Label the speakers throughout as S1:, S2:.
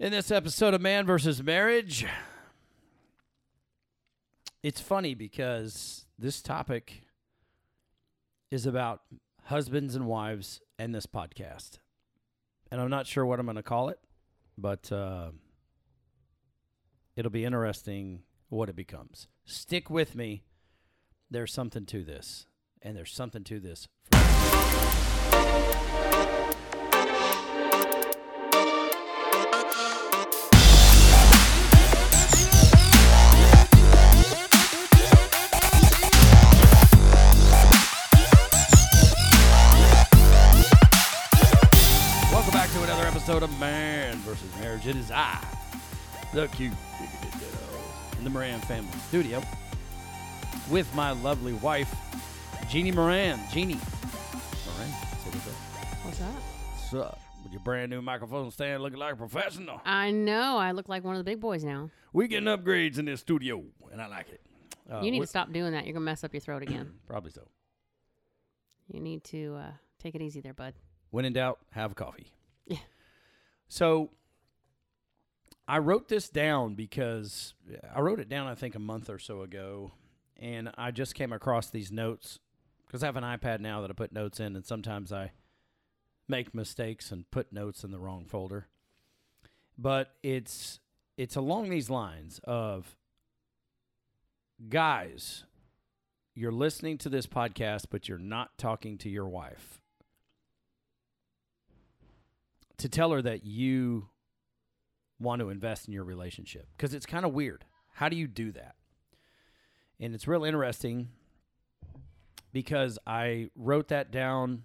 S1: In this episode of Man versus Marriage, it's funny because this topic is about husbands and wives and this podcast. And I'm not sure what I'm going to call it, but uh, it'll be interesting what it becomes. Stick with me. There's something to this, and there's something to this. Welcome versus Marriage. It is I, the bigoted in the Moran family studio with my lovely wife, Jeannie Moran. Jeannie Moran, what's up.
S2: What's up?
S1: What's up? With your brand new microphone stand looking like a professional.
S2: I know. I look like one of the big boys now.
S1: We getting upgrades in this studio, and I like it. Uh,
S2: you need to stop doing that. You're gonna mess up your throat again.
S1: Probably so.
S2: you need to uh, take it easy there, bud.
S1: When in doubt, have coffee.
S2: Yeah.
S1: So I wrote this down because I wrote it down, I think, a month or so ago. And I just came across these notes because I have an iPad now that I put notes in, and sometimes I make mistakes and put notes in the wrong folder. But it's it's along these lines of guys, you're listening to this podcast, but you're not talking to your wife to tell her that you want to invest in your relationship because it's kind of weird. How do you do that? And it's real interesting because I wrote that down,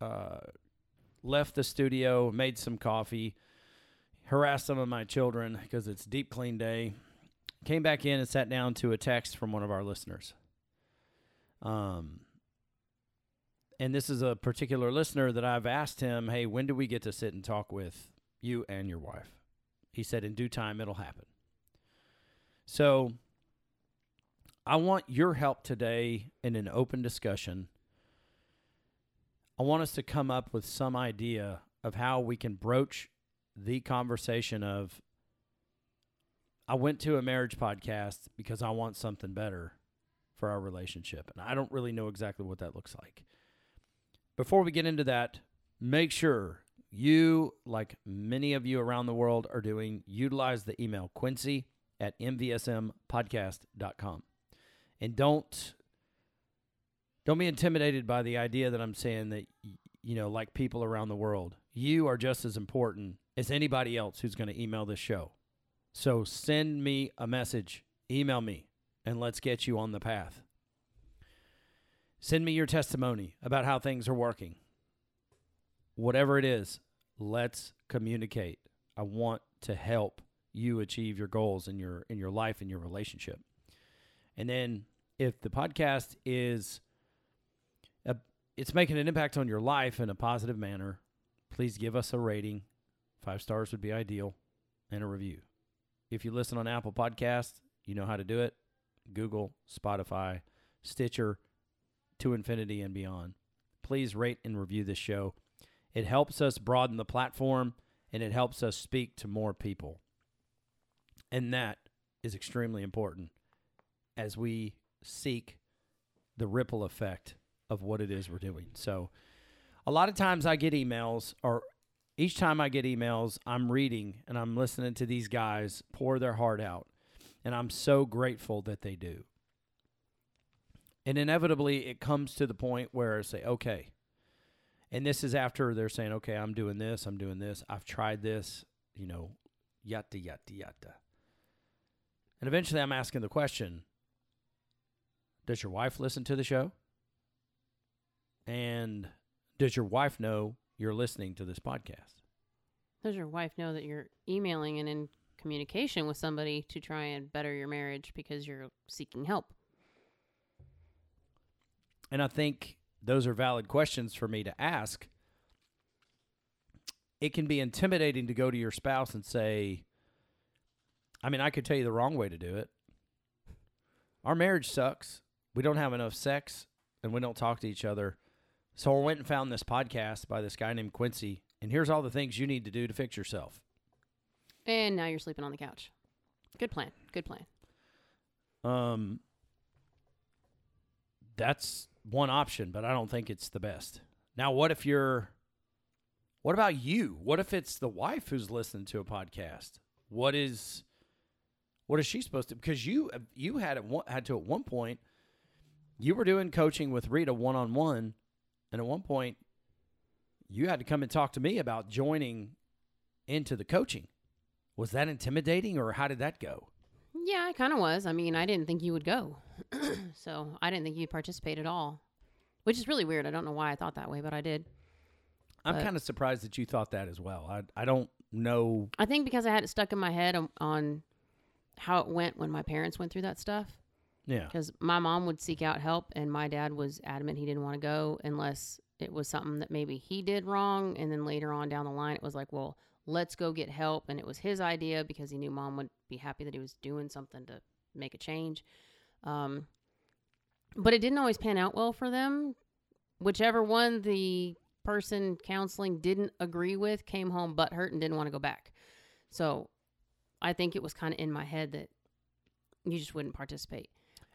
S1: uh, left the studio, made some coffee, harassed some of my children because it's deep clean day, came back in and sat down to a text from one of our listeners. Um, and this is a particular listener that I've asked him, "Hey, when do we get to sit and talk with you and your wife?" He said, "In due time, it'll happen." So, I want your help today in an open discussion. I want us to come up with some idea of how we can broach the conversation of I went to a marriage podcast because I want something better for our relationship, and I don't really know exactly what that looks like before we get into that, make sure you, like many of you around the world are doing, utilize the email Quincy at mvsmpodcast.com. And don't don't be intimidated by the idea that I'm saying that you know, like people around the world, you are just as important as anybody else who's going to email this show. So send me a message, email me, and let's get you on the path. Send me your testimony about how things are working. Whatever it is, let's communicate. I want to help you achieve your goals in your in your life and your relationship. And then if the podcast is a, it's making an impact on your life in a positive manner, please give us a rating. 5 stars would be ideal and a review. If you listen on Apple Podcasts, you know how to do it. Google, Spotify, Stitcher, to infinity and beyond. Please rate and review this show. It helps us broaden the platform and it helps us speak to more people. And that is extremely important as we seek the ripple effect of what it is we're doing. So, a lot of times I get emails, or each time I get emails, I'm reading and I'm listening to these guys pour their heart out. And I'm so grateful that they do. And inevitably, it comes to the point where I say, okay. And this is after they're saying, okay, I'm doing this, I'm doing this, I've tried this, you know, yada, yada, yada. And eventually I'm asking the question Does your wife listen to the show? And does your wife know you're listening to this podcast?
S2: Does your wife know that you're emailing and in communication with somebody to try and better your marriage because you're seeking help?
S1: And I think those are valid questions for me to ask. It can be intimidating to go to your spouse and say, I mean, I could tell you the wrong way to do it. Our marriage sucks. We don't have enough sex and we don't talk to each other. So I went and found this podcast by this guy named Quincy. And here's all the things you need to do to fix yourself.
S2: And now you're sleeping on the couch. Good plan. Good plan.
S1: Um, that's one option, but I don't think it's the best. Now, what if you're, what about you? What if it's the wife who's listening to a podcast? What is, what is she supposed to? Because you, you had one, had to at one point, you were doing coaching with Rita one on one, and at one point, you had to come and talk to me about joining into the coaching. Was that intimidating, or how did that go?
S2: Yeah, I kind of was. I mean, I didn't think you would go. so I didn't think you'd participate at all, which is really weird. I don't know why I thought that way, but I did.
S1: I'm kind of surprised that you thought that as well. I I don't know.
S2: I think because I had it stuck in my head on, on how it went when my parents went through that stuff.
S1: Yeah,
S2: Because my mom would seek out help, and my dad was adamant he didn't want to go unless it was something that maybe he did wrong. And then later on down the line, it was like, well, let's go get help. And it was his idea because he knew mom would be happy that he was doing something to make a change. Um, but it didn't always pan out well for them. Whichever one the person counseling didn't agree with came home butthurt and didn't want to go back. So I think it was kind of in my head that you just wouldn't participate.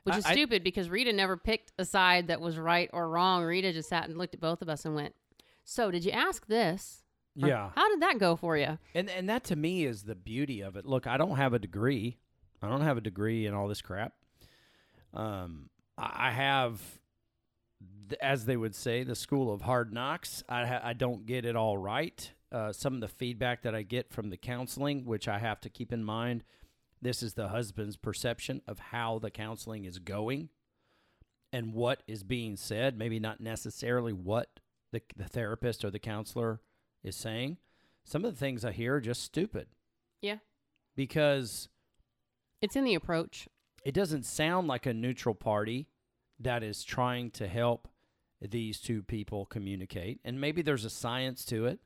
S2: Which is
S1: I-
S2: stupid because Rita never picked a side that was right or wrong. Rita just sat and looked at both of us and went, So, did you ask this?
S1: Yeah,
S2: How did that go for you?
S1: and and that to me is the beauty of it. Look, I don't have a degree. I don't have a degree in all this crap. Um, I I have, as they would say, the school of hard knocks. I ha- I don't get it all right. Uh, some of the feedback that I get from the counseling, which I have to keep in mind, this is the husband's perception of how the counseling is going and what is being said. Maybe not necessarily what the, the therapist or the counselor is saying. Some of the things I hear are just stupid.
S2: Yeah.
S1: Because
S2: It's in the approach.
S1: it doesn't sound like a neutral party that is trying to help these two people communicate. And maybe there's a science to it.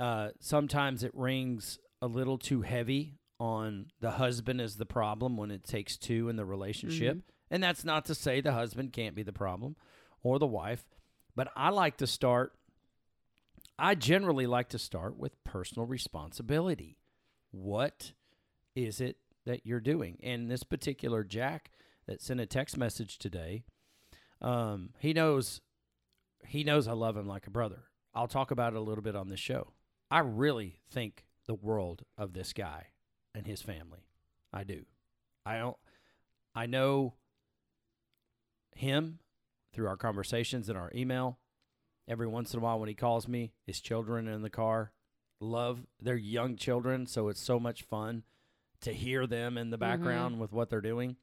S1: Uh, sometimes it rings a little too heavy on the husband as the problem when it takes two in the relationship.
S2: Mhm.
S1: And that's not to say the husband can't be the problem or the wife. But I like to start, I generally like to start with personal responsibility. What is it that you're doing? And this particular Jack that sent a text message today, um, he knows he knows I love him like a brother. I'll talk about it a little bit on this show. I really think the world of this guy and his family. I do. I don't I know him through our conversations and our email. Every once in a while when he calls me, his children in the car love they're young children, so it's so much fun to hear them in the background with what they're doing.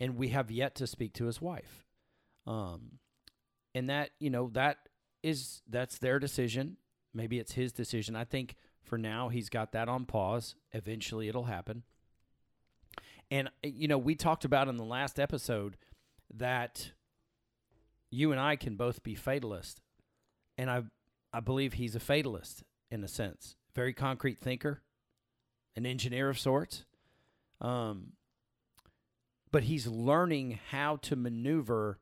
S1: And we have yet to speak to his wife. Um and that, you know, that is that's their decision. Maybe it's his decision. I think for now he's got that on pause. Eventually it'll happen. And uh, you know, we talked about in the last episode that you and I can both be fatalist. And I I believe he's a fatalist in a sense. Very concrete thinker, an engineer of sorts. Um but he's learning how to maneuver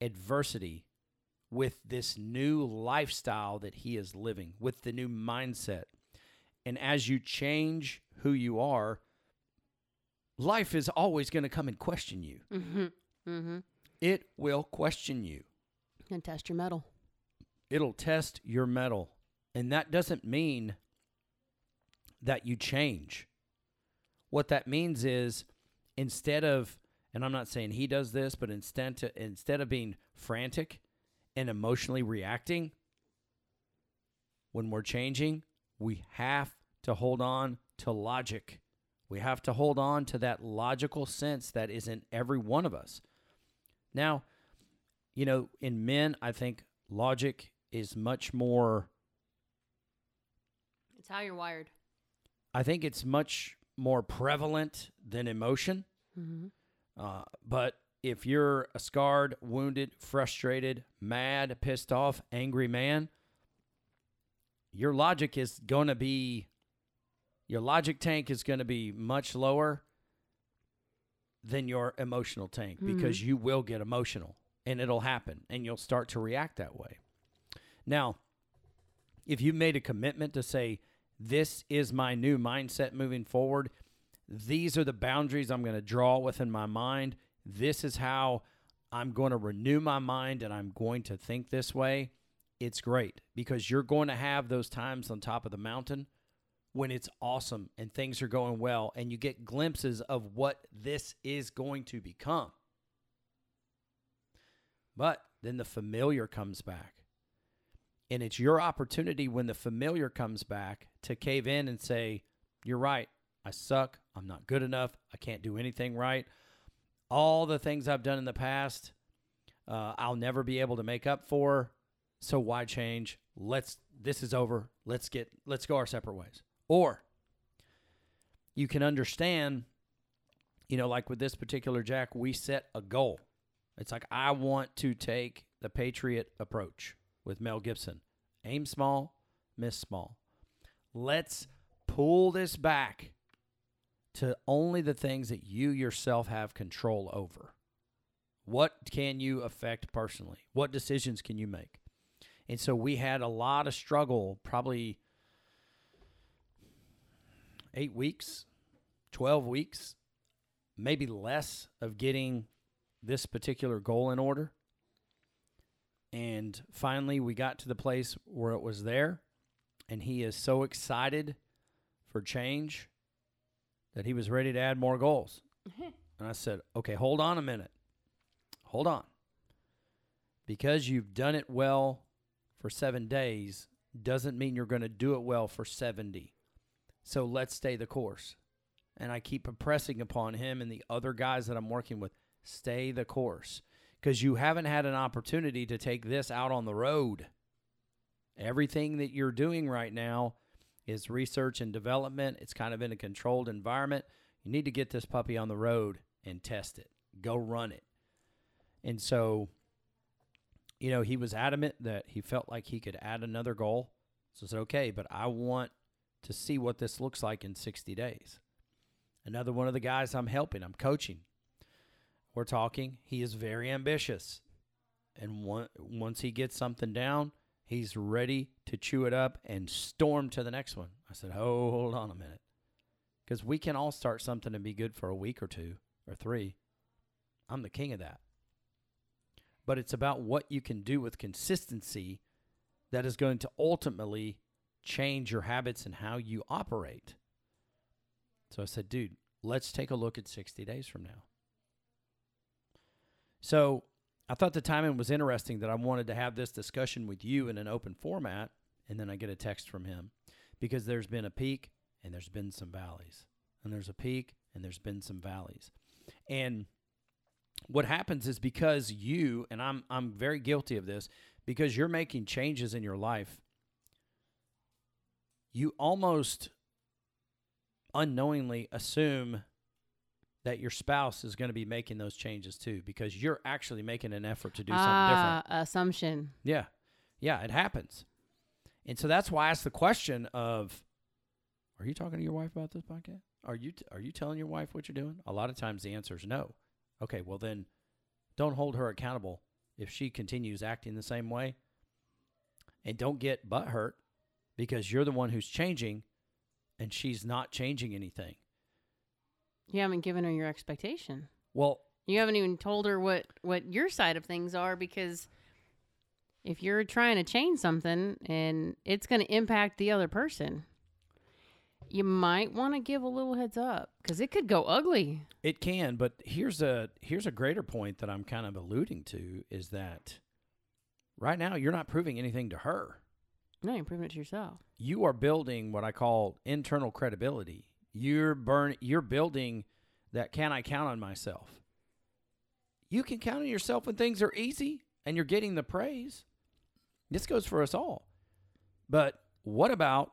S1: adversity with this new lifestyle that he is living, with the new mindset. And as you change who you are, life is always going to come and question you.
S2: Mm-hmm. Mm-hmm.
S1: It will question you.
S2: And test your mettle.
S1: It'll test your mettle. And that doesn't mean that you change. What that means is instead of and I'm not saying he does this, but instead to instead of being frantic and emotionally reacting when we're changing, we have to hold on to logic. We have to hold on to that logical sense that is in every one of us. Now, you know, in men, I think logic is much more
S2: It's how you're wired.
S1: I think it's much more prevalent than emotion.
S2: Mm-hmm.
S1: Uh, but if you're a scarred, wounded, frustrated, mad, pissed off, angry man, your logic is going to be, your logic tank is going to be much lower than your emotional tank because you will get emotional and it'll happen and you'll start to react that way. Now, if you made a commitment to say, This is my new mindset moving forward. These are the boundaries I'm going to draw within my mind. This is how I'm going to renew my mind and I'm going to think this way. It's great because you're going to have those times on top of the mountain when it's awesome and things are going well and you get glimpses of what this is going to become. But then the familiar comes back. And it's your opportunity when the familiar comes back to cave in and say, You're right. I suck. I'm not good enough. I can't do anything right. All the things I've done in the past, uh, I'll never be able to make up for. So why change? Let's. This is over. Let's get. Let's go our separate ways. Or you can understand, you know, like with this particular Jack, we set a goal. It's like I want to take the Patriot approach with Mel Gibson. Aim small, miss small. Let's pull this back to only the things that you yourself have control over. What can you affect personally? What decisions can you make? And so we had a lot of struggle, probably eight weeks, 12 weeks, maybe less of getting this particular goal in order. And finally, we got to the place where it was there. And he is so excited for change that he was ready to add more goals. and I said, okay, hold on a minute. Hold on. Because you've done it well for seven days doesn't mean you're going to do it well for 70. So let's stay the course. And I keep impressing upon him and the other guys that I'm working with stay the course because you haven't had an opportunity to take this out on the road. Everything that you're doing right now is research and development. It's kind of in a controlled environment. You need to get this puppy on the road and test it. Go run it. And so, you know, he was adamant that he felt like he could add another goal. So I said, okay, but I want to see what this looks like in 60 days. Another one of the guys I'm helping, I'm coaching. We're talking. He is very ambitious. And one, once he gets something down, he's ready to chew it up and storm to the next one. I said, oh, hold on a minute. Because we can all start something and be good for a week or two or three. I'm the king of that. But it's about what you can do with consistency that is going to ultimately change your habits and how you operate. So I said, dude, let's take a look at 60 days from now. So I thought the timing was interesting that I wanted to have this discussion with you in an open format. And then I get a text from him because there's been a peak and there's been some valleys. And there's a peak and there's been some valleys. And what happens is because you, and I'm, I'm very guilty of this, because you're making changes in your life, you almost unknowingly assume that your spouse is going to be making those changes too because you're actually making an effort to do something
S2: ah,
S1: different.
S2: assumption.
S1: Yeah. Yeah, it happens. And so that's why I asked the question of are you talking to your wife about this podcast? Are you t- are you telling your wife what you're doing? A lot of times the answer is no. Okay, well then don't hold her accountable if she continues acting the same way. And don't get butt hurt because you're the one who's changing and she's not changing anything.
S2: You haven't given her your expectation.
S1: Well,
S2: You haven't even told her what what your side of things are because if you're trying to change something and it's going to impact the other person, you might want to give a little heads up because it could go ugly.
S1: It can, but here's a here's a greater point that I'm kind of alluding to is that right now you're not proving anything to her.
S2: No, you're proving it to yourself.
S1: You are building what I call internal credibility. You're burn you're building that can I count on myself. You can count on yourself when things are easy and you're getting the praise. This goes for us all. But what about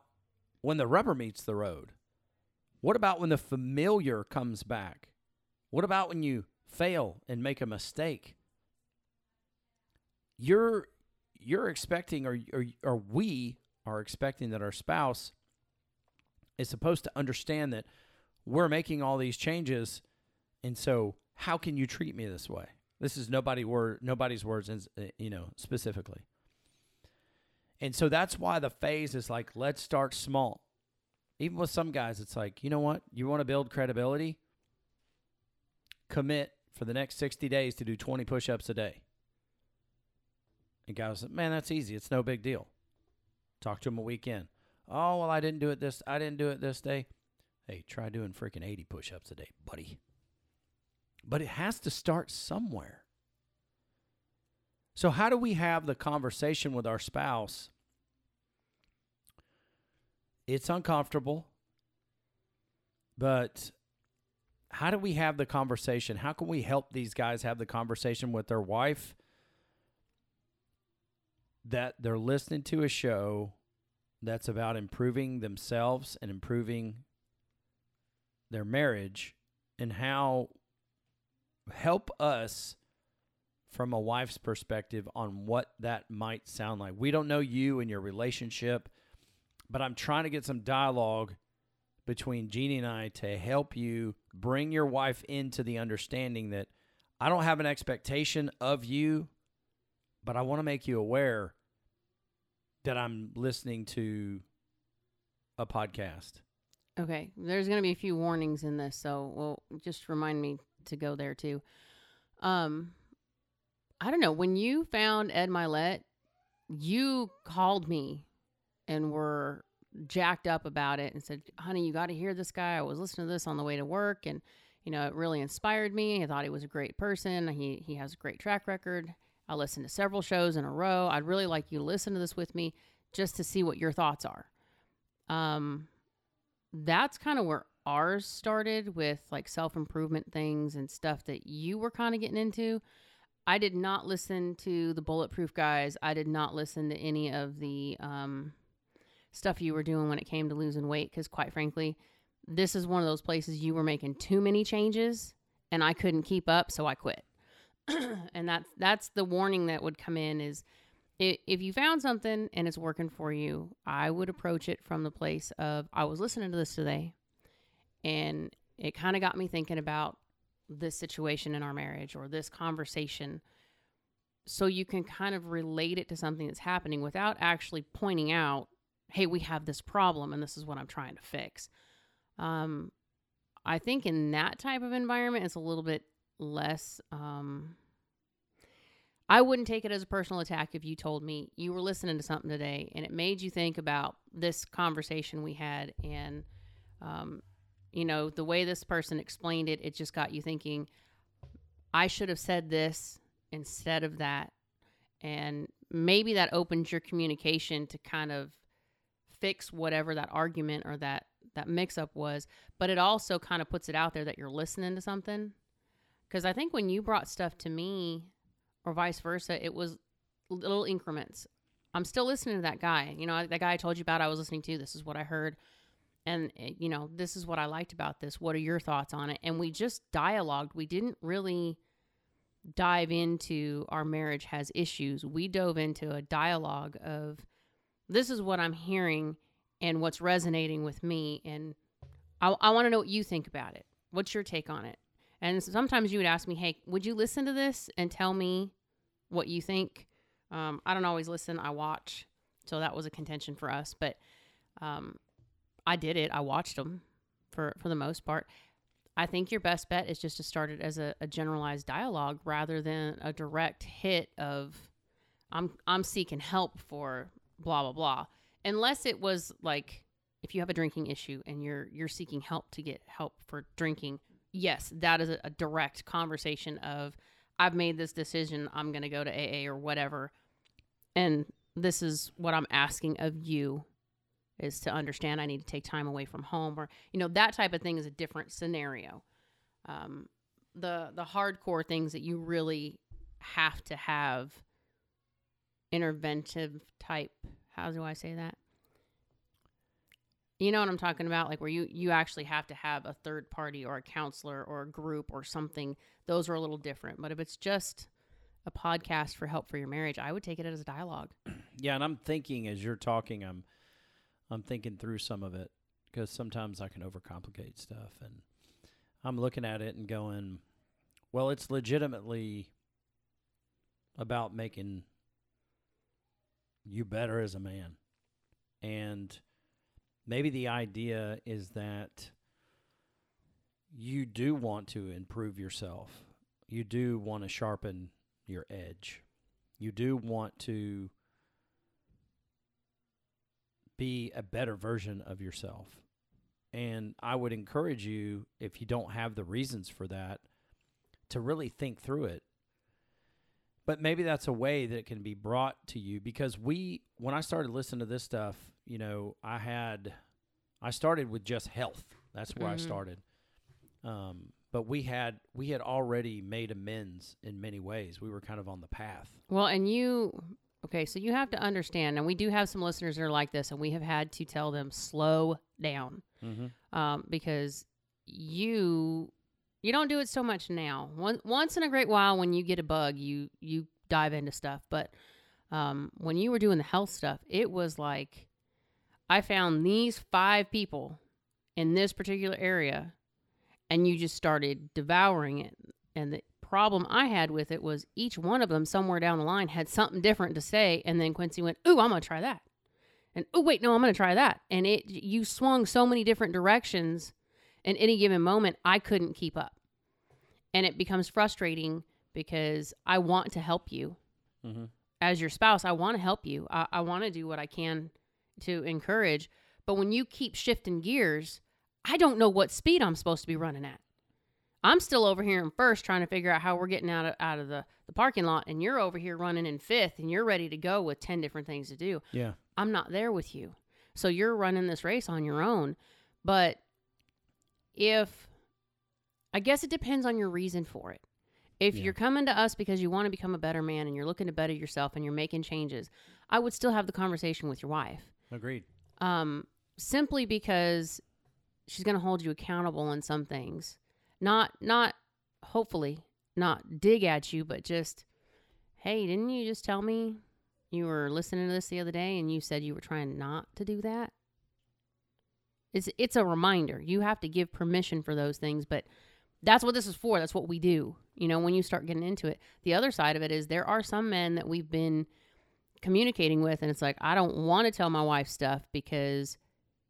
S1: when the rubber meets the road? What about when the familiar comes back? What about when you fail and make a mistake? You're you're expecting or or, or we are expecting that our spouse is supposed to understand that we're making all these changes and so how can you treat me this way? This is nobody word nobody's words uh, you know specifically. And so that's why the phase is like let's start small. even with some guys, it's like, you know what? You want to build credibility? Commit for the next 60 days to do 20 push ups a day. And guys, man, that's easy. It's no big deal. Talk to him a weekend. Oh, well, I didn't do it this I didn't do it this day. Hey, try doing freaking 80 push-ups a day, buddy. But it has to start somewhere. So how do we have the conversation with our spouse? It's uncomfortable. But how do we have the conversation? How can we help these guys have the conversation with their wife that they're listening to a show that's about improving themselves and improving their marriage and how help us from a wife's perspective on what that might sound like. We don't know you and your relationship, but I'm trying to get some dialogue between Jeannie and I to help you bring your wife into the understanding that I don't have an expectation of you, but I want to make you aware that I'm listening to a podcast.
S2: Okay, there's going to be a few warnings in this, so well, just remind me to go there too. Um, I don't know when you found Ed Mylett, you called me and were jacked up about it and said, "Honey, you got to hear this guy. I was listening to this on the way to work, and you know it really inspired me. I thought he was a great person. He he has a great track record. I listened to several shows in a row. I'd really like you to listen to this with me just to see what your thoughts are." Um, that's kind of where ours started with like self improvement things and stuff that you were kind of getting into. I did not listen to the bulletproof guys. I did not listen to any of the um, stuff you were doing when it came to losing weight because, quite frankly, this is one of those places you were making too many changes and I couldn't keep up, so I quit. and that's that's the warning that would come in is if you found something and it's working for you, I would approach it from the place of I was listening to this today and it kind of got me thinking about this situation in our marriage or this conversation. So you can kind of relate it to something that's happening without actually pointing out, hey, we have this problem and this is what I'm trying to fix. Um, I think in that type of environment, it's a little bit less. Um, I wouldn't take it as a personal attack if you told me you were listening to something today and it made you think about this conversation we had and um, you know the way this person explained it it just got you thinking i should have said this instead of that and maybe that opens your communication to kind of fix whatever that argument or that that mix up was but it also kind of puts it out there that you're listening to something because i think when you brought stuff to me or vice versa. It was little increments. I'm still listening to that guy. You know, that guy I told you about, I was listening to. This is what I heard. And, eh, you know, this is what I liked about this. What are your thoughts on it? And we just dialogued. We didn't really dive into our marriage has issues. We dove into a dialogue of this is what I'm hearing and what's resonating with me. And I, I want to know what you think about it. What's your take on it? And sometimes you would ask me, hey, would you listen to this and tell me what you think? Um, I don't always listen, I watch. So that was a contention for us. But um, I did it, I watched them for, for the most part. I think your best bet is just to start it as a, a generalized dialogue rather than a direct hit of, I'm, I'm seeking help for blah, blah, blah. Unless it was like, if you have a drinking issue and you're you're seeking help to get help for drinking yes, that is a, direct conversation of I've made this decision. I'm going to go to AA or whatever. And this is what I'm asking of you is to understand I need to take time away from home or, you know, that type of thing is a different scenario. Um, the, the hardcore things that you really have to have interventive type, how do I say that? You know what I'm talking about? Like where you you actually have to have a third party or a counselor or a group or something. Those are a little different. But if it's just a podcast for help for your marriage, I would take it as a dialogue.
S1: Yeah, and I'm thinking as you're talking, I'm I'm thinking through some of it because sometimes I can overcomplicate stuff and I'm looking at it and going, well, it's legitimately about making you better as a man. And maybe the idea is that you do want to improve yourself. You do want to sharpen your edge. You do want to be a better version of yourself. And I would encourage you, if you don't have the reasons for that, to really think through it. But maybe that's a way that it can be brought to you because we, when I started listening to this stuff, you know, I had, I started with just health. That's where I
S2: Mhm.
S1: started. Um, but we had we had already made amends in many ways. We were kind of on the path.
S2: Well, and you, okay, so you have to understand, and we do have some listeners that are like this, and we have had to tell them slow down
S1: Mm-hmm.
S2: um, because you you don't do it so much now. One, once in a great while, when you get a bug, you you dive into stuff. But um, when you were doing the health stuff, it was like I found these five people in this particular area, and you just started devouring it. And the problem I had with it was each one of them somewhere down the line had something different to say, and then Quincy went, "Ooh, I'm gonna try that." and oh wait no i'm going to try that and it you swung so many different directions in any given moment i couldn't keep up and it becomes frustrating because i want to help you
S1: Mm-hmm.
S2: as your spouse i want to help you i, I want to do what i can to encourage but when you keep shifting gears i don't know what speed i'm supposed to be running at i'm still over here in first trying to figure out how we're getting out of, out of the, the parking lot and you're over here running in fifth and you're ready to go with 10 different things to do
S1: Yeah.
S2: I'm not there with you. So you're running this race on your own. But if, I guess it depends on your reason for it. If
S1: Yeah.
S2: you're coming to us because you want to become a better man and you're looking to better yourself and you're making changes, I would still have the conversation with your wife.
S1: Agreed.
S2: Um, simply because she's going to hold you accountable in some things. Not, not, hopefully, not dig at you, but just, hey, didn't you just tell me you were listening to this the other day and you said you were trying not to do that? It's it's a reminder. You have to give permission for those things, but that's what this is for. That's what we do. You know, when you start getting into it. The other side of it is there are some men that we've been communicating with and it's like I don't want to tell my wife stuff because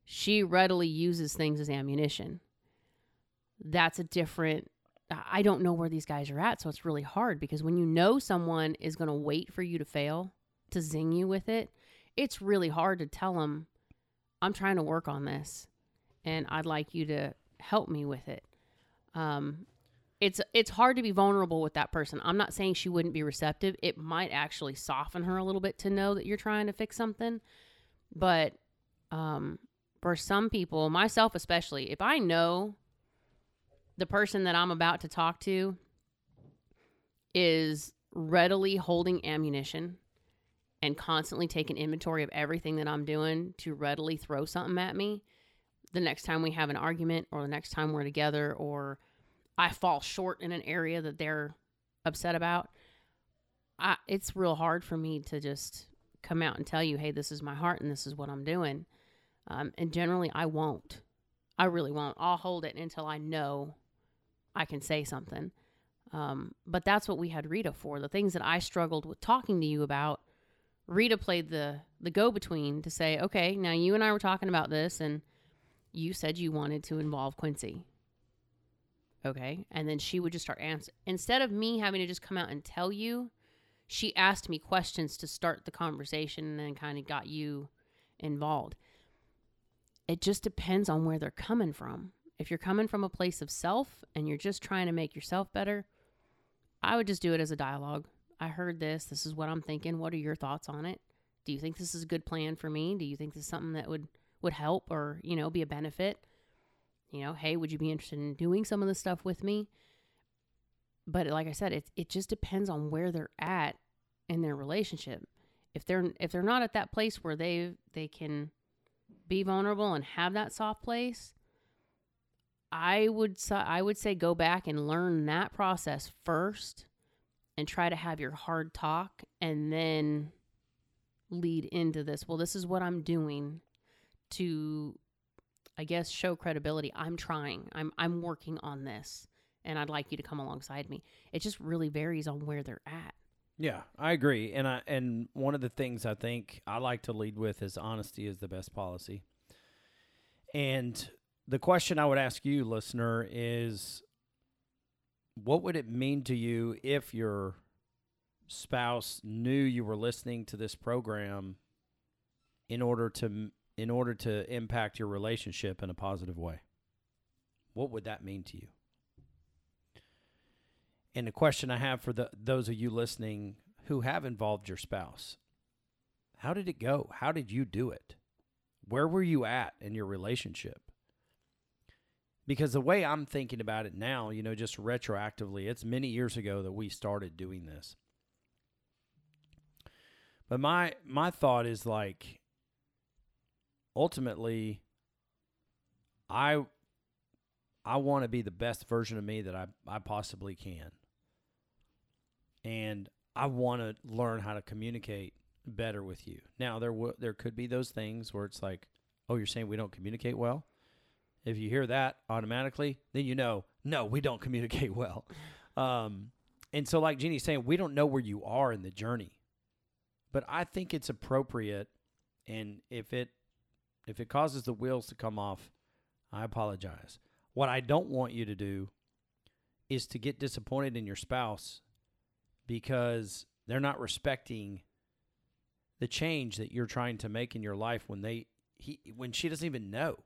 S2: she readily uses things as ammunition. That's a different I don't know where these guys are at, so it's really hard because when you know someone is going to wait for you to fail to zing you with it, it's really hard to tell them, I'm trying to work on this and I'd like you to help me with it. Um, it's it's hard to be vulnerable with that person. I'm not saying she wouldn't be receptive. It might actually soften her a little bit to know that you're trying to fix something. But um, for some people, myself especially, if I know the person that I'm about to talk to is readily holding ammunition and constantly taking inventory of everything that I'm doing to readily throw something at me the next time we have an argument or the next time we're together or I fall short in an area that they're upset about, I, it's real hard for me to just come out and tell you, hey, this is my heart and this is what I'm doing. Um, and generally, I won't. I really won't. I'll hold it until I know I can say something. Um, but that's what we had Rita for. The things that I struggled with talking to you about, Rita played the the go between to say, okay, now you and I were talking about this, and you said you wanted to involve Quincy. Okay, and then she would just start answering instead of me having to just come out and tell you. She asked me questions to start the conversation, and then kind of got you involved. It just depends on where they're coming from. If you're coming from a place of self and you're just trying to make yourself better, I would just do it as a dialogue. I heard this. This is what I'm thinking. What are your thoughts on it? Do you think this is a good plan for me? Do you think this is something that would would help or, you know, be a benefit? You know, hey, would you be interested in doing some of this stuff with me? But like I said, it it just depends on where they're at in their relationship. If they're if they're not at that place where they they can be vulnerable and have that soft place, I would I would say go back and learn that process first and try to have your hard talk and then lead into this. Well, this is what I'm doing to I guess show credibility. I'm trying. I'm I'm working on this and I'd like you to come alongside me. It just really varies on where they're at.
S1: Yeah, I agree. And I and one of the things I think I like to lead with is honesty is the best policy. And the question I would ask you, listener, is what would it mean to you if your spouse knew you were listening to this program in order to in order to impact your relationship in a positive way? What would that mean to you? And the question I have for the, those of you listening who have involved your spouse, how did it go? How did you do it? Where were you at in your relationship? Because the way I'm thinking about it now, you know, just retroactively, it's many years ago that we started doing this. But my my thought is like ultimately I I want to be the best version of me that I, I possibly can. And I want to learn how to communicate better with you. Now there w- there could be those things where it's like, "Oh, you're saying we don't communicate well?" If you hear that automatically, then you know, no, we don't communicate well. Um, and so, like Jeannie's saying, we don't know where you are in the journey, but I think it's appropriate. And if it if it causes the wheels to come off, I apologize. What I don't want you to do is to get disappointed in your spouse because they're not respecting the change that you're trying to make in your life when they he when she doesn't even know.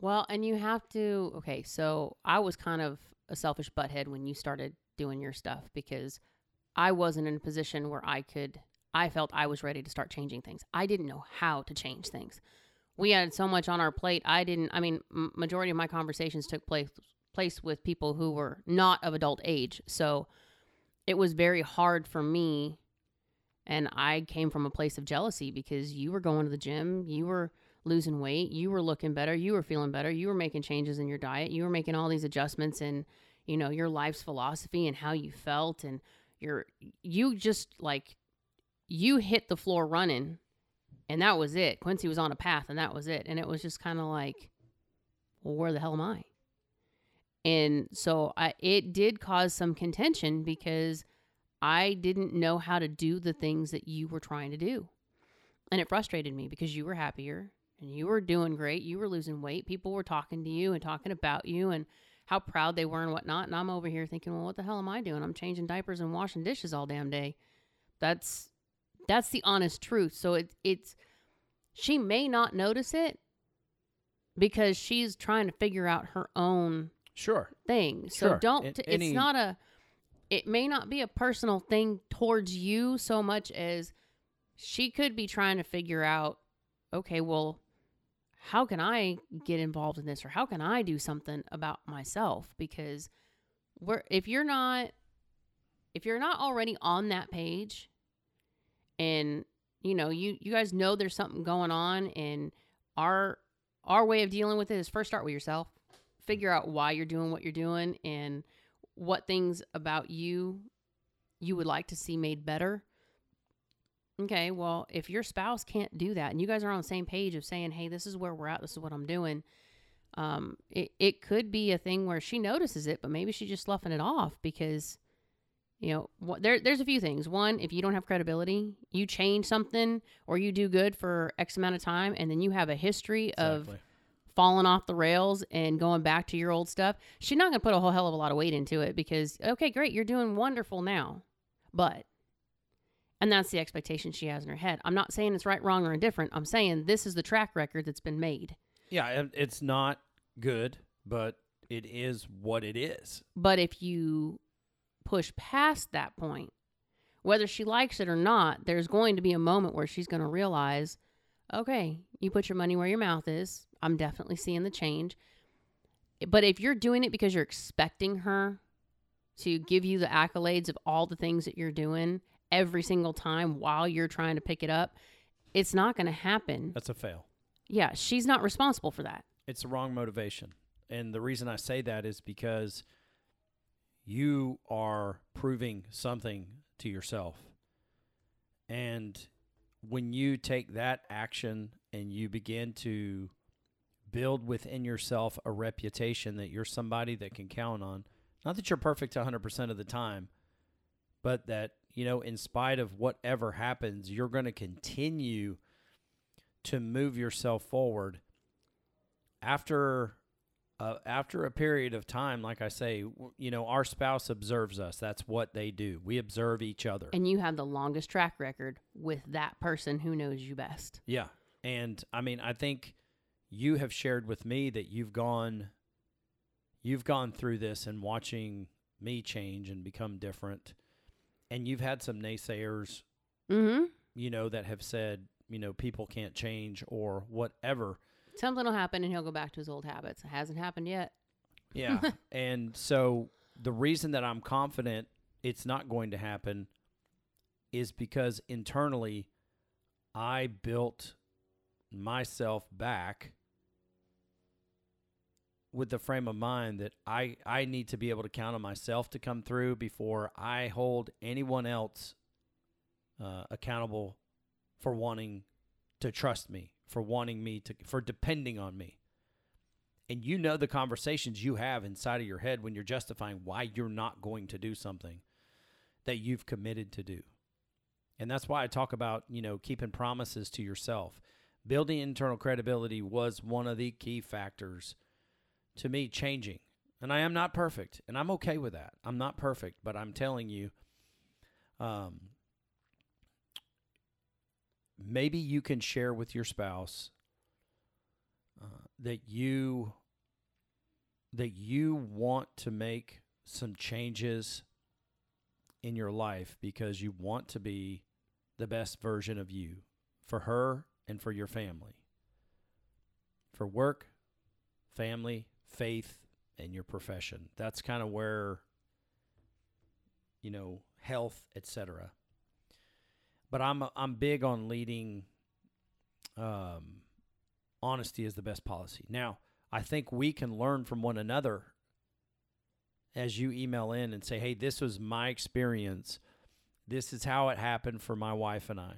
S2: Well, and you have to. Okay, so I was kind of a selfish butthead when you started doing your stuff because I wasn't in a position where I could. I felt I was ready to start changing things. I didn't know how to change things. We had so much on our plate. I didn't. I mean, m- majority of my conversations took place place with people who were not of adult age. So it was very hard for me and I came from a place of jealousy because you were going to the gym, you were losing weight, you were looking better, you were feeling better, you were making changes in your diet, you were making all these adjustments in, you know, your life's philosophy and how you felt and your you just like you hit the floor running and that was it. Quincy was on a path and that was it. And it was just kind of like well, where the hell am I? And so I it did cause some contention because I didn't know how to do the things that you were trying to do. And it frustrated me because you were happier and you were doing great. You were losing weight. People were talking to you and talking about you and how proud they were and whatnot. And I'm over here thinking, well, what the hell am I doing? I'm changing diapers and washing dishes all damn day. That's that's the honest truth. So it, it's she may not notice it because she's trying to figure out her own
S1: Sure.
S2: thing. So
S1: Sure.
S2: don't.
S1: And
S2: it's
S1: any-
S2: not a. It may not be a personal thing towards you so much as she could be trying to figure out. Okay, well, how can I get involved in this, or how can I do something about myself? Because we're if you're not if you're not already on that page, and you know you you guys know there's something going on, and our our way of dealing with it is first start with yourself figure out why you're doing what you're doing and what things about you you would like to see made better. Okay, well, if your spouse can't do that and you guys are on the same page of saying, hey, this is where we're at, this is what I'm doing, um, it, it could be a thing where she notices it, but maybe she's just sloughing it off because, you know, what, there, there's a few things. One, if you don't have credibility, you change something or you do good for X amount of time and then you have a history of falling off the rails and going back to your old stuff, she's not going to put a whole hell of a lot of weight into it because, okay, great, you're doing wonderful now. But, and that's the expectation she has in her head. I'm not saying it's right, wrong, or indifferent. I'm saying this is the track record that's been made.
S1: Yeah, it's not good, but it is what it is.
S2: But if you push past that point, whether she likes it or not, there's going to be a moment where she's going to realize, okay, you put your money where your mouth is. I'm definitely seeing the change. But if you're doing it because you're expecting her to give you the accolades of all the things that you're doing every single time while you're trying to pick it up, it's not going to happen.
S1: That's a fail.
S2: Yeah, she's not responsible for that.
S1: It's the wrong motivation. And the reason I say that is because you are proving something to yourself. And when you take that action and you begin to build within yourself a reputation that you're somebody that can count on, not that you're perfect 100% of the time, but that, you know, in spite of whatever happens, you're going to continue to move yourself forward after uh, after a period of time, like I say, you know, our spouse observes us. That's what they do. We observe each other.
S2: And you have the longest track record with that person who knows you best.
S1: Yeah. And I mean, I think you have shared with me that you've gone you've gone through this and watching me change and become different. And you've had some naysayers,
S2: Mm-hmm.
S1: you know, that have said, you know, people can't change or whatever.
S2: Something will happen and he'll go back to his old habits. It hasn't happened yet.
S1: Yeah. and so the reason that I'm confident it's not going to happen is because internally I built myself back with the frame of mind that I, I need to be able to count on myself to come through before I hold anyone else uh, accountable for wanting to trust me, for wanting me to, for depending on me and you know the conversations you have inside of your head when you're justifying why you're not going to do something that you've committed to do. And that's why I talk about, you know, keeping promises to yourself. Building internal credibility was one of the key factors to me changing. And I am not perfect, and I'm okay with that. I'm not perfect, but I'm telling you um maybe you can share with your spouse uh, that you that you want to make some changes in your life because you want to be the best version of you for her and for your family. For work, family, faith, and your profession. That's kind of where you know, health, etc. But I'm I'm big on leading um honesty is the best policy. Now, I think we can learn from one another as you email in and say, hey, this was my experience. This is how it happened for my wife and I.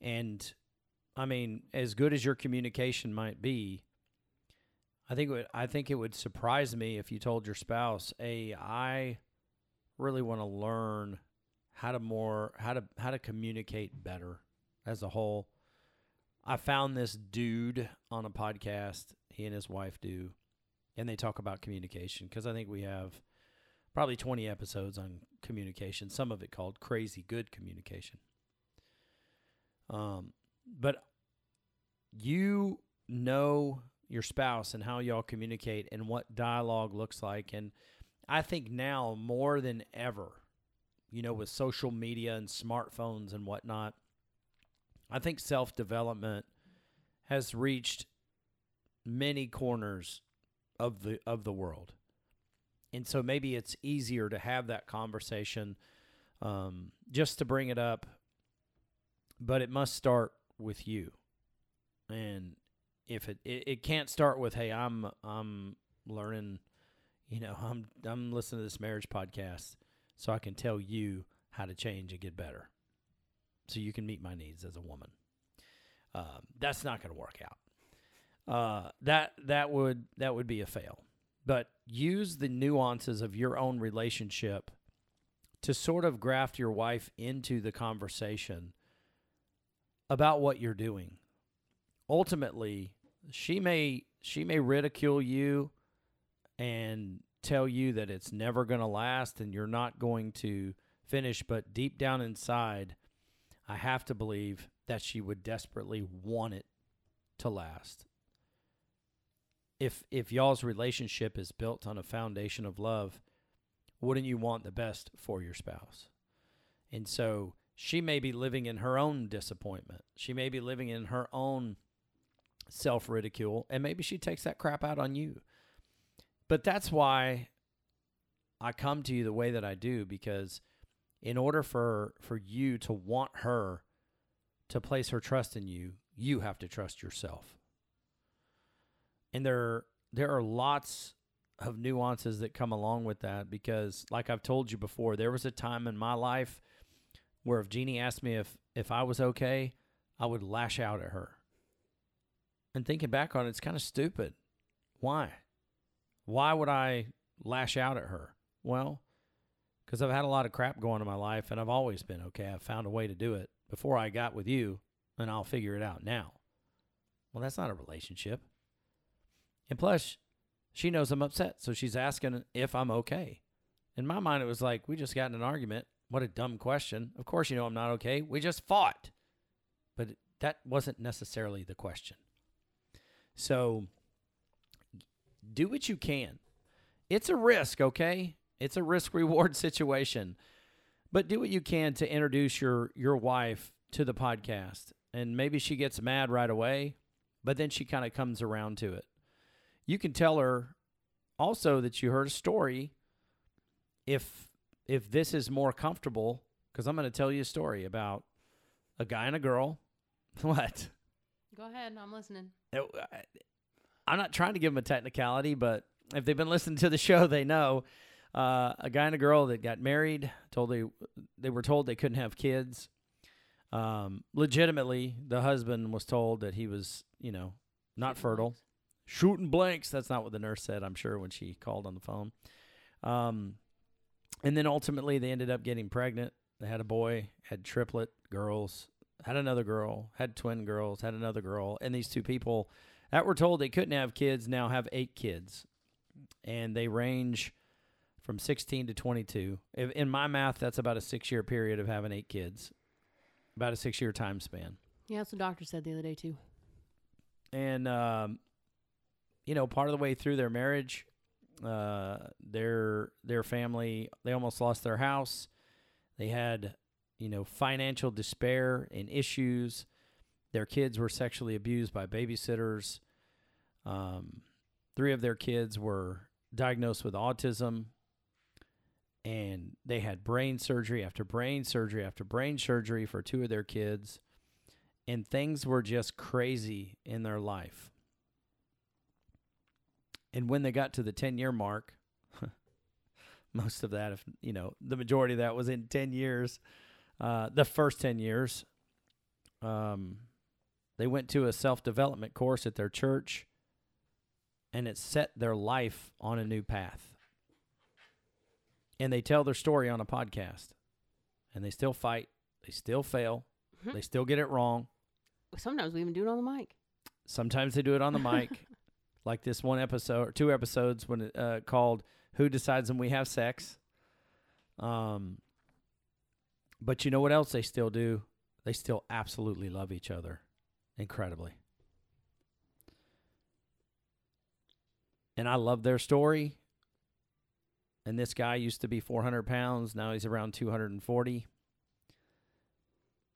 S1: And I mean, as good as your communication might be, I think it would, I think it would surprise me if you told your spouse, "Hey, I really want to learn how to more how to how to communicate better as a whole." I found this dude on a podcast. He and his wife do, and they talk about communication because I think we have probably 20 episodes on communication. Some of it called "Crazy Good Communication." Um, but you know your spouse and how y'all communicate and what dialogue looks like, and I think now more than ever, you know, with social media and smartphones and whatnot I think self development has reached many corners of the of the world, and so maybe it's easier to have that conversation, um, just to bring it up. But it must start with you, and if it, it it can't start with hey I'm I'm learning, you know I'm I'm listening to this marriage podcast so I can tell you how to change and get better so you can meet my needs as a woman. Um, that's not going to work out. Uh, that that would that would be a fail. But use the nuances of your own relationship to sort of graft your wife into the conversation about what you're doing. Ultimately, she may she may ridicule you and tell you that it's never going to last and you're not going to finish, but deep down inside, I have to believe that she would desperately want it to last. If if y'all's relationship is built on a foundation of love, wouldn't you want the best for your spouse? And so she may be living in her own disappointment. She may be living in her own self ridicule, and maybe she takes that crap out on you. But that's why I come to you the way that I do because in order for for you to want her to place her trust in you, you have to trust yourself. And there there are lots of nuances that come along with that because like I've told you before, there was a time in my life where if Jeannie asked me if if I was okay, I would lash out at her. And thinking back on it, it's kind of stupid. Why? Why would I lash out at her? Well, because I've had a lot of crap going in my life and I've always been okay. I've found a way to do it before I got with you and I'll figure it out now. Well, that's not a relationship. And plus, she knows I'm upset, so she's asking if I'm okay. In my mind, it was like, we just got in an argument. What a dumb question. Of course, you know I'm not okay. We just fought. But that wasn't necessarily the question. So do what you can. It's a risk, okay? It's a risk reward situation. But do what you can to introduce your your wife to the podcast. And maybe she gets mad right away, but then she kind of comes around to it. You can tell her also that you heard a story if if this is more comfortable cuz I'm going to tell you a story about a guy and a girl. What?
S2: Go ahead. I'm listening.
S1: I'm not trying to give them a technicality, but if they've been listening to the show, they know uh, a guy and a girl that got married. Told they they were told they couldn't have kids. Um, legitimately, the husband was told that he was, you know, not
S2: Shooting
S1: fertile,
S2: blanks.
S1: shooting blanks. That's not what the nurse said. I'm sure when she called on the phone. Um, and then ultimately, they ended up getting pregnant. They had a boy, had triplet girls, had another girl, had twin girls, had another girl, and these two people that were told they couldn't have kids now have eight kids, and they range from 16 to 22. In my math, that's about a six-year period of having eight kids, about a six-year time span.
S2: Yeah, that's what the doctor said the other day too.
S1: and um, you know, part of the way through their marriage, uh, their their family they almost lost their house. They had, you know, financial despair and issues. Their kids were sexually abused by babysitters. Um, three of their kids were diagnosed with autism, and they had brain surgery after brain surgery after brain surgery for two of their kids and things were just crazy in their life. And when they got to the 10 year mark, most of that, if you know, the majority of that was in 10 years, uh, the first 10 years, um, they went to a self development course at their church and it set their life on a new path. And they tell their story on a podcast and they still fight, they still fail,
S2: Mhm.
S1: they still get it wrong.
S2: Sometimes we even do it on the mic.
S1: Sometimes they do it on the mic, like this one episode or two episodes when it uh, called "Who Decides When We Have Sex." Um, but you know what else they still do? They still absolutely love each other, incredibly. And I love their story. And this guy used to be 400 pounds. Now he's around 240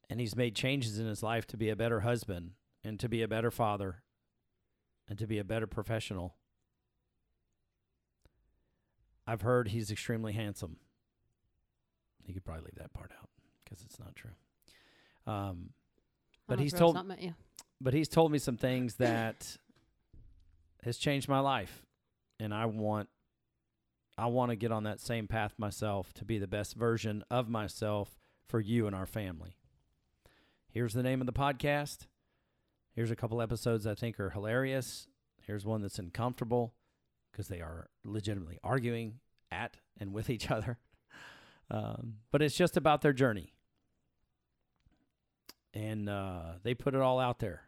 S1: and he's made changes in his life to be a better husband and to be a better father and to be a better professional. I've heard he's extremely handsome. You could probably leave that part out because it's not true. Um, But he's told-
S2: something at you.
S1: But he's told me some things that has changed my life and I want I want to get on that same path myself to be the best version of myself for you and our family. Here's the name of the podcast. Here's a couple episodes I think are hilarious. Here's one that's uncomfortable because they are legitimately arguing at and with each other. Um, but it's just about their journey. And uh, they put it all out there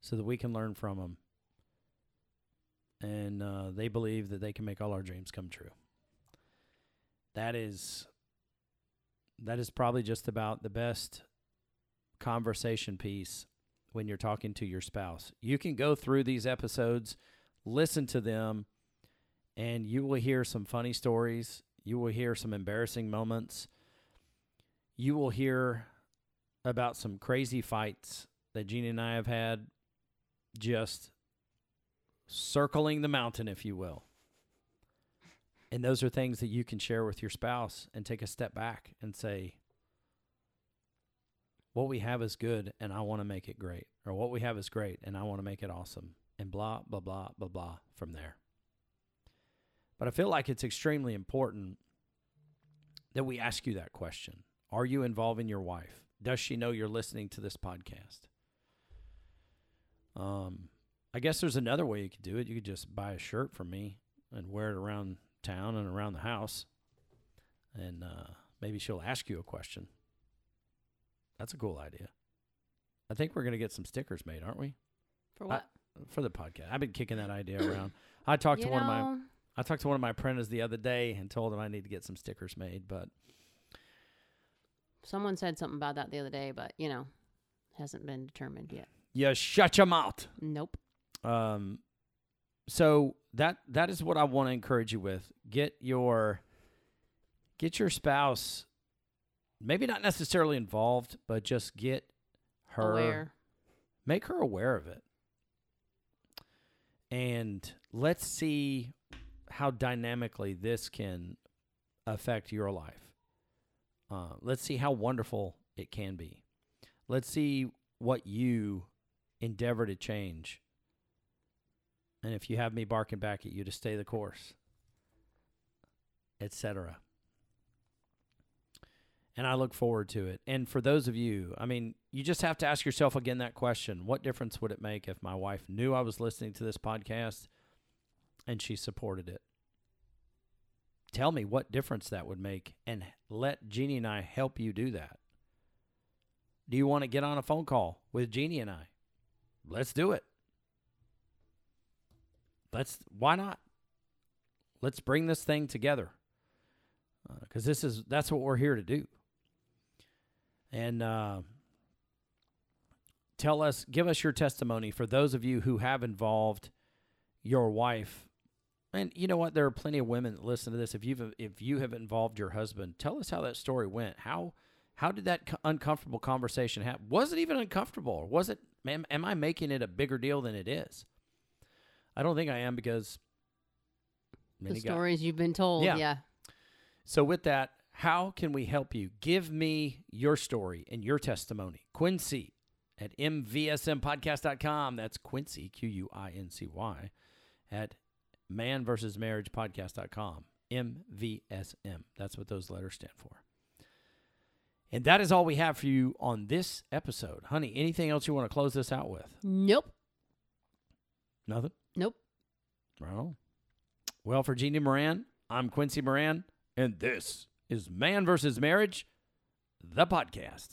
S1: so that we can learn from them. And uh, they believe that they can make all our dreams come true. That is that is probably just about the best conversation piece when you're talking to your spouse. You can go through these episodes, listen to them, and you will hear some funny stories. You will hear some embarrassing moments. You will hear about some crazy fights that Jeannie and I have had just circling the mountain, if you will. And those are things that you can share with your spouse and take a step back and say, what we have is good and I want to make it great. Or what we have is great and I want to make it awesome. And blah, blah, blah, blah, blah from there. But I feel like it's extremely important that we ask you that question Are you involving your wife? Does she know you're listening to this podcast? Um, I guess there's another way you could do it. You could just buy a shirt from me and wear it around town and around the house. And uh, maybe she'll ask you a question. That's a cool idea. I think we're going to get some stickers made, aren't we?
S2: For what?
S1: for the podcast. I've been kicking that idea around. I talked
S2: You
S1: to one of my I talked to one of my apprentices the other day and told him I need to get some stickers made, but
S2: someone said something about that the other day, but you know, hasn't been determined yet.
S1: Yeah, shut your mouth.
S2: Nope.
S1: Um, so that that is what I want to encourage you with. Get your get your spouse, maybe not necessarily involved, but just get her
S2: Aware.
S1: make her aware of it, and let's see how dynamically this can affect your life. Uh, let's see how wonderful it can be. Let's see what you endeavor to change. And if you have me barking back at you to stay the course, etc. And I look forward to it. And for those of you, I mean, you just have to ask yourself again that question what difference would it make if my wife knew I was listening to this podcast and she supported it? Tell me what difference that would make and let Jeannie and I help you do that. Do you want to get on a phone call with Jeannie and I? Let's do it. Let's, why not? Let's bring this thing together. Because this is, that's what we're here to do. And uh, tell us, give us your testimony for those of you who have involved your wife. And you know what? There are plenty of women that listen to this. If you've if you have involved your husband, tell us how that story went. How how did that uncomfortable conversation happen? Was it even uncomfortable, or was it? Am, am I making it a bigger deal than it is? I don't think I am because
S2: The
S1: many guys-
S2: stories you've been told.
S1: Yeah.
S2: Yeah.
S1: so with that, how can we help you? Give me your story and your testimony. Quincy at mvsmpodcast.com. That's Quincy, Q U I N C Y, at man versus marriage podcast.com. MVSM. That's what those letters stand for. And that is all we have for you on this episode. Honey, anything else you want to close this out with?
S2: Nope.
S1: Nothing?
S2: Nope.
S1: Right on. Well, for Jeannie Moran, I'm Quincy Moran, and this is Man versus Marriage, the podcast.